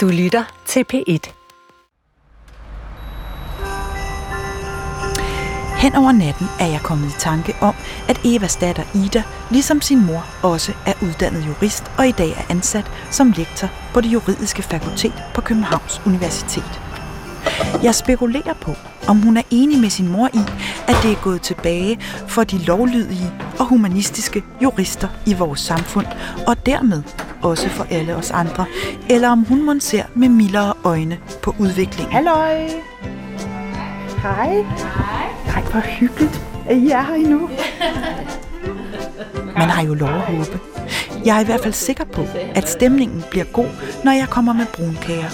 Du lytter til P1. Hen over natten er jeg kommet i tanke om, at Evas datter Ida, ligesom sin mor, også er uddannet jurist og i dag er ansat som lektor på det juridiske fakultet på Københavns Universitet. Jeg spekulerer på, om hun er enig med sin mor i, at det er gået tilbage for de lovlydige og humanistiske jurister i vores samfund, og dermed også for alle os andre, eller om hun må ser med mildere øjne på udviklingen. Halløj! Hej. Hej, hvor hyggeligt, at I er her endnu. Man har jo lov at håbe. Jeg er i hvert fald sikker på, at stemningen bliver god, når jeg kommer med brunkager.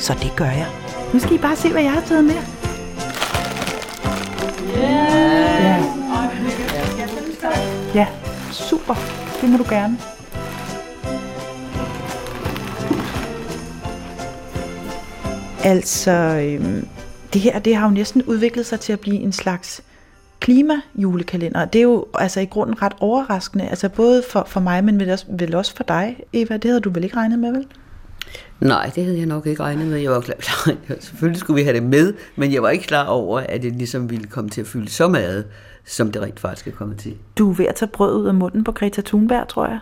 Så det gør jeg. Nu skal I bare se, hvad jeg har taget med. Ja. Ja, super. Det må du gerne. Altså, øhm, det her det har jo næsten udviklet sig til at blive en slags klimajulekalender. Det er jo altså i grunden ret overraskende, altså både for, for mig, men vel også, vel også for dig, Eva. Det havde du vel ikke regnet med, vel? Nej, det havde jeg nok ikke regnet med. Jeg var klar, selvfølgelig skulle vi have det med, men jeg var ikke klar over, at det ligesom ville komme til at fylde så meget, som det rent faktisk er kommet til. Du er ved at tage brød ud af munden på Greta Thunberg, tror jeg.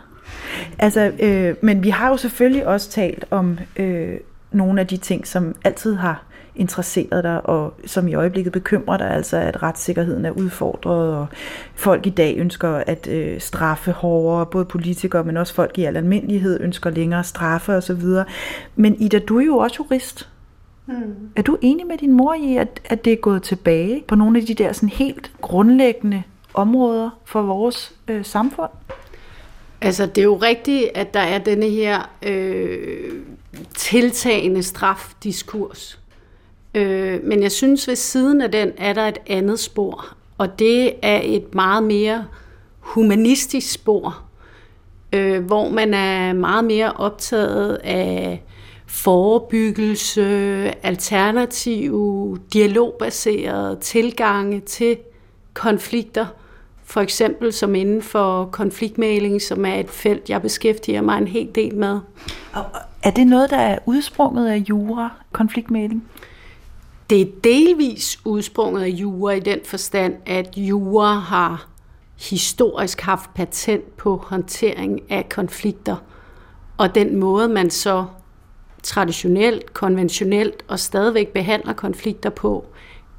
Altså, øh, men vi har jo selvfølgelig også talt om øh, nogle af de ting, som altid har interesseret dig, og som i øjeblikket bekymrer dig, altså at retssikkerheden er udfordret, og folk i dag ønsker at øh, straffe hårdere, både politikere, men også folk i al almindelighed ønsker længere straffe osv. Men Ida, du er jo også jurist. Mm. Er du enig med din mor i, at, at det er gået tilbage på nogle af de der sådan helt grundlæggende områder for vores øh, samfund? Altså, det er jo rigtigt, at der er denne her øh, tiltagende strafdiskurs. Øh, men jeg synes, ved siden af den er der et andet spor, og det er et meget mere humanistisk spor, øh, hvor man er meget mere optaget af forebyggelse, alternative, dialogbaserede tilgange til konflikter, for eksempel som inden for konfliktmægling, som er et felt, jeg beskæftiger mig en hel del med. Og er det noget, der er udsprunget af jura, konfliktmæling? Det er delvis udsprunget af jura i den forstand, at jura har historisk haft patent på håndtering af konflikter. Og den måde, man så traditionelt, konventionelt og stadigvæk behandler konflikter på,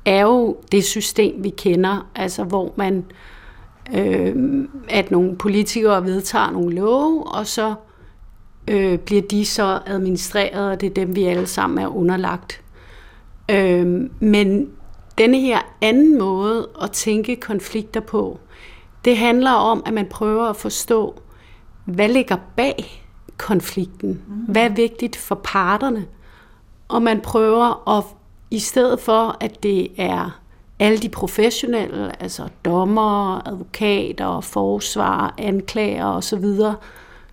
er jo det system, vi kender, altså hvor man, øh, at nogle politikere vedtager nogle love, og så øh, bliver de så administreret, og det er dem, vi alle sammen er underlagt. Øh, men denne her anden måde at tænke konflikter på, det handler om, at man prøver at forstå, hvad ligger bag konflikten? Mm. Hvad er vigtigt for parterne? Og man prøver at, i stedet for, at det er alle de professionelle, altså dommer, advokater, forsvar, anklager osv.,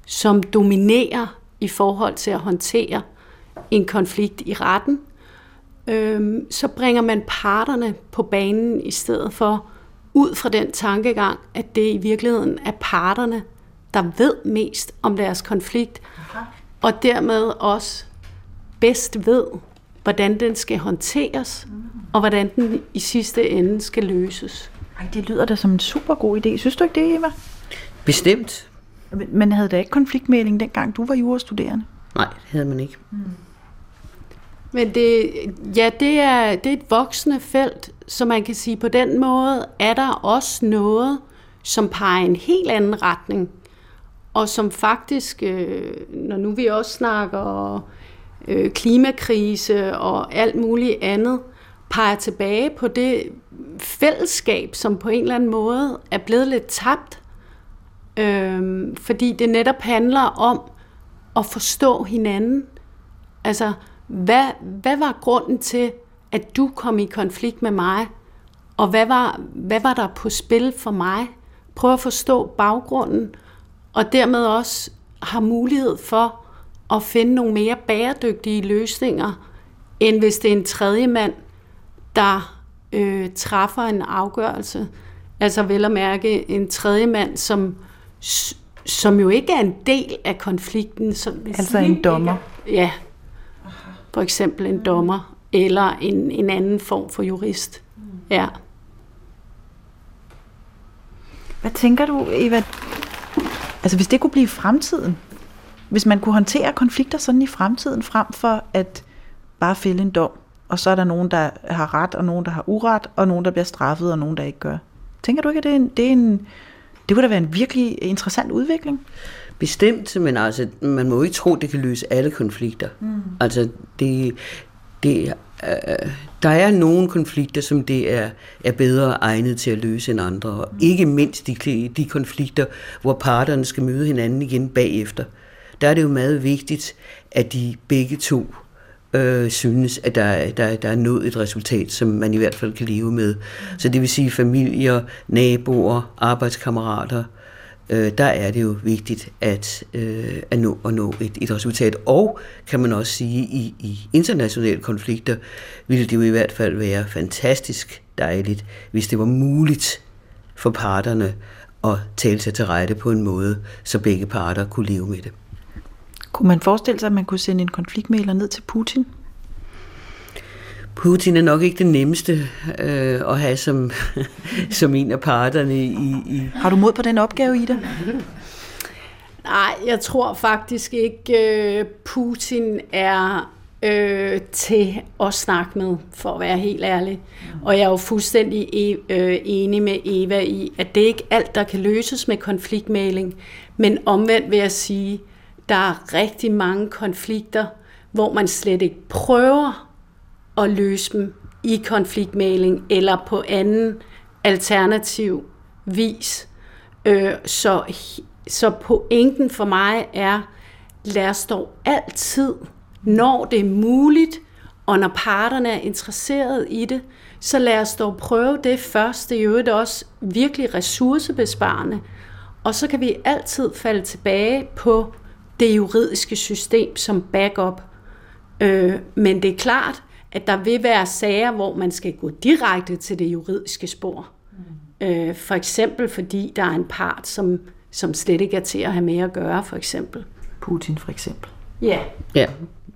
som dominerer i forhold til at håndtere en konflikt i retten, øhm, så bringer man parterne på banen i stedet for ud fra den tankegang, at det i virkeligheden er parterne, der ved mest om deres konflikt, og dermed også bedst ved, hvordan den skal håndteres, mm. og hvordan den i sidste ende skal løses. Ej, det lyder da som en super god idé. Synes du ikke det, Eva? Bestemt. Men havde der ikke konfliktmæling, dengang du var jurastuderende? Nej, det havde man ikke. Mm. Men det, ja, det er, det er et voksende felt, så man kan sige, på den måde er der også noget, som peger i en helt anden retning, og som faktisk, øh, når nu vi også snakker øh, klimakrise og alt muligt andet, peger tilbage på det fællesskab, som på en eller anden måde er blevet lidt tabt, øh, fordi det netop handler om at forstå hinanden. Altså, hvad, hvad var grunden til, at du kom i konflikt med mig? Og hvad var, hvad var der på spil for mig? Prøv at forstå baggrunden, og dermed også har mulighed for at finde nogle mere bæredygtige løsninger, end hvis det er en tredje mand, der øh, træffer en afgørelse. Altså vel at mærke en tredje mand, som, som jo ikke er en del af konflikten. Som, altså en dommer? Ja, for eksempel en dommer eller en, en anden form for jurist. Ja. Hvad tænker du, Eva? Altså hvis det kunne blive fremtiden, hvis man kunne håndtere konflikter sådan i fremtiden, frem for at bare fælde en dom, og så er der nogen, der har ret, og nogen, der har uret, og nogen, der bliver straffet, og nogen, der ikke gør. Tænker du ikke, at det er en, det, er en, det kunne da være en virkelig interessant udvikling? Bestemt, men altså, man må ikke tro, det kan løse alle konflikter. Mm. Altså, det, det, øh, der er nogle konflikter, som det er, er bedre egnet til at løse end andre. Og mm. ikke mindst de, de konflikter, hvor parterne skal møde hinanden igen bagefter. Der er det jo meget vigtigt, at de begge to øh, synes, at der, der, der er nået et resultat, som man i hvert fald kan leve med. Så det vil sige familier, naboer, arbejdskammerater, øh, der er det jo vigtigt at, øh, at, nå, at nå et, et resultat. Og kan man også sige, i, i internationale konflikter ville det jo i hvert fald være fantastisk dejligt, hvis det var muligt for parterne at tale sig til rette på en måde, så begge parter kunne leve med det. Kunne man forestille sig, at man kunne sende en konfliktmæler ned til Putin? Putin er nok ikke det nemmeste øh, at have som, som en af parterne i, i... Har du mod på den opgave, Ida? Nej, jeg tror faktisk ikke, øh, Putin er øh, til at snakke med, for at være helt ærlig. Og jeg er jo fuldstændig e- øh, enig med Eva i, at det ikke er alt, der kan løses med konfliktmæling. Men omvendt vil jeg sige, der er rigtig mange konflikter, hvor man slet ikke prøver at løse dem i konfliktmæling eller på anden alternativ vis. Øh, så, så pointen for mig er, lad os dog altid, når det er muligt, og når parterne er interesseret i det, så lad os dog prøve det først. Det er jo også virkelig ressourcebesparende. Og så kan vi altid falde tilbage på det juridiske system som backup. Øh, men det er klart, at der vil være sager, hvor man skal gå direkte til det juridiske spor. Mm. Øh, for eksempel fordi der er en part, som, som slet ikke er til at have med at gøre, for eksempel. Putin for eksempel. Ja. Ja,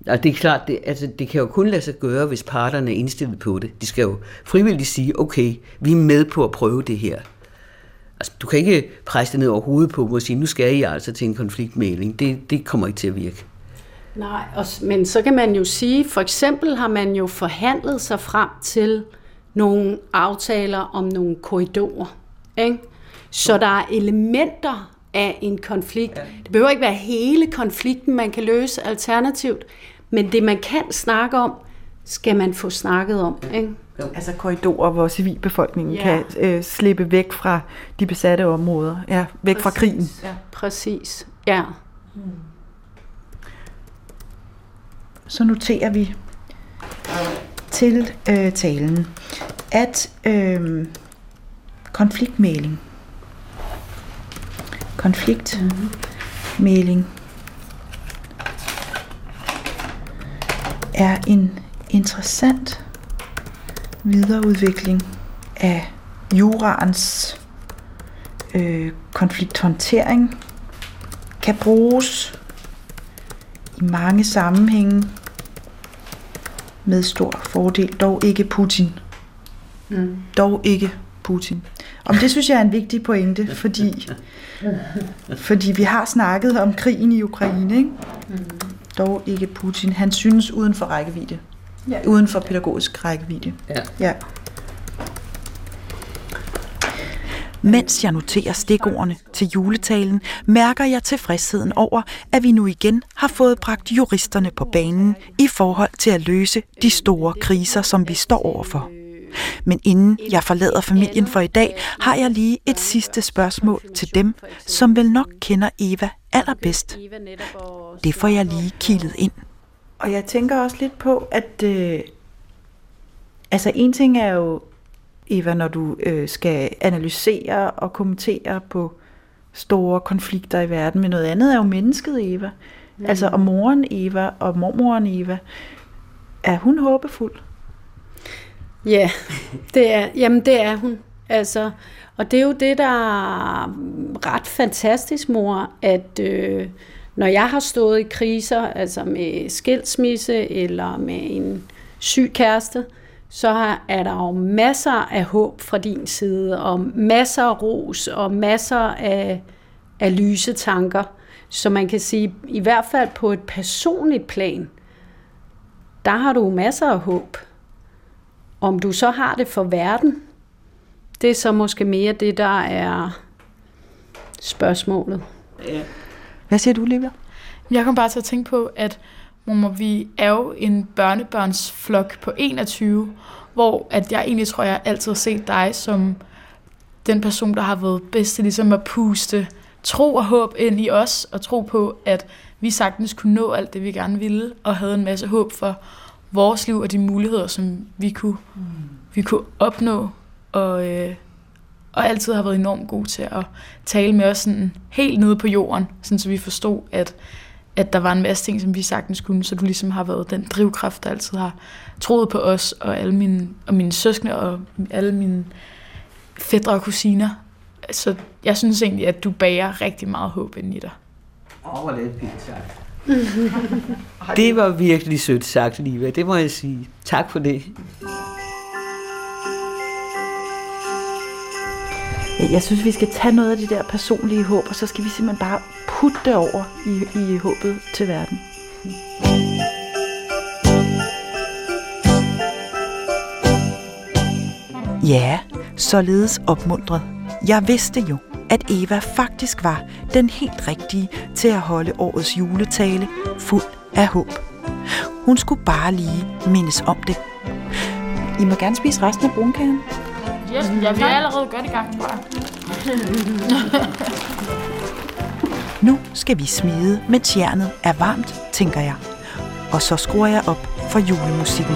og det er klart, det, altså, det kan jo kun lade sig gøre, hvis parterne er indstillet på det. De skal jo frivilligt sige, okay, vi er med på at prøve det her. Altså, du kan ikke presse det ned over hovedet på dem og sige, nu skal I altså til en konfliktmæling. Det, det kommer ikke til at virke. Nej, og, men så kan man jo sige, for eksempel har man jo forhandlet sig frem til nogle aftaler om nogle korridorer. Ikke? Så der er elementer af en konflikt. Ja. Det behøver ikke være hele konflikten, man kan løse alternativt, men det man kan snakke om, skal man få snakket om. Ikke? Jo. Altså korridorer, hvor civilbefolkningen ja. kan øh, slippe væk fra de besatte områder, ja, væk Præcis. fra krigen. Ja. Præcis, ja. Hmm. Så noterer vi til øh, talen, at øh, konfliktmæling, konfliktmæling er en interessant videreudvikling af juraens øh, konflikthåndtering kan bruges i mange sammenhænge med stor fordel, dog ikke Putin. Mm. Dog ikke Putin. Om det synes jeg er en vigtig pointe, fordi, fordi vi har snakket om krigen i Ukraine, ikke? Mm. dog ikke Putin. Han synes uden for rækkevidde. Ja. Uden for pædagogisk rækkevidde. Ja. ja. Mens jeg noterer stikordene til juletalen, mærker jeg tilfredsheden over, at vi nu igen har fået bragt juristerne på banen i forhold til at løse de store kriser, som vi står overfor. Men inden jeg forlader familien for i dag, har jeg lige et sidste spørgsmål til dem, som vel nok kender Eva allerbedst. Det får jeg lige kildet ind. Og jeg tænker også lidt på, at øh, altså en ting er jo, Eva, når du øh, skal analysere og kommentere på store konflikter i verden, men noget andet er jo mennesket Eva. Mm. Altså, og moren Eva og mormoren Eva. Er hun håbefuld? Ja, det er, jamen det er hun. Altså, og det er jo det, der er ret fantastisk, mor, at, øh, når jeg har stået i kriser, altså med skilsmisse eller med en syg kæreste, så er der jo masser af håb fra din side, og masser af ros, og masser af, af lyse tanker. Så man kan sige, i hvert fald på et personligt plan, der har du masser af håb. Om du så har det for verden, det er så måske mere det, der er spørgsmålet. Ja. Hvad siger du, Livia? Jeg kom bare til at tænke på, at Mor, vi er jo en børnebørnsflok på 21, hvor at jeg egentlig tror, jeg altid har set dig som den person, der har været bedst til ligesom at puste tro og håb ind i os, og tro på, at vi sagtens kunne nå alt det, vi gerne ville, og havde en masse håb for vores liv og de muligheder, som vi kunne, mm. vi kunne opnå, og, øh, og altid har været enormt god til at tale med os sådan helt nede på jorden, sådan så vi forstod, at, at der var en masse ting, som vi sagtens kunne, så du ligesom har været den drivkraft, der altid har troet på os, og alle mine, og mine søskende, og alle mine fædre og kusiner. Så jeg synes egentlig, at du bærer rigtig meget håb ind i dig. Åh, hvor det pænt sagt. det var virkelig sødt sagt, Liva. Det må jeg sige. Tak for det. Jeg synes, vi skal tage noget af det der personlige håb, og så skal vi simpelthen bare putte det over i, i håbet til verden. Ja, således opmuntret. Jeg vidste jo, at Eva faktisk var den helt rigtige til at holde årets juletale fuld af håb. Hun skulle bare lige mindes om det. I må gerne spise resten af brunkagen. Yes, ja, vi er allerede godt i gang, tror jeg. nu skal vi smide, mens jernet er varmt, tænker jeg. Og så skruer jeg op for julemusikken.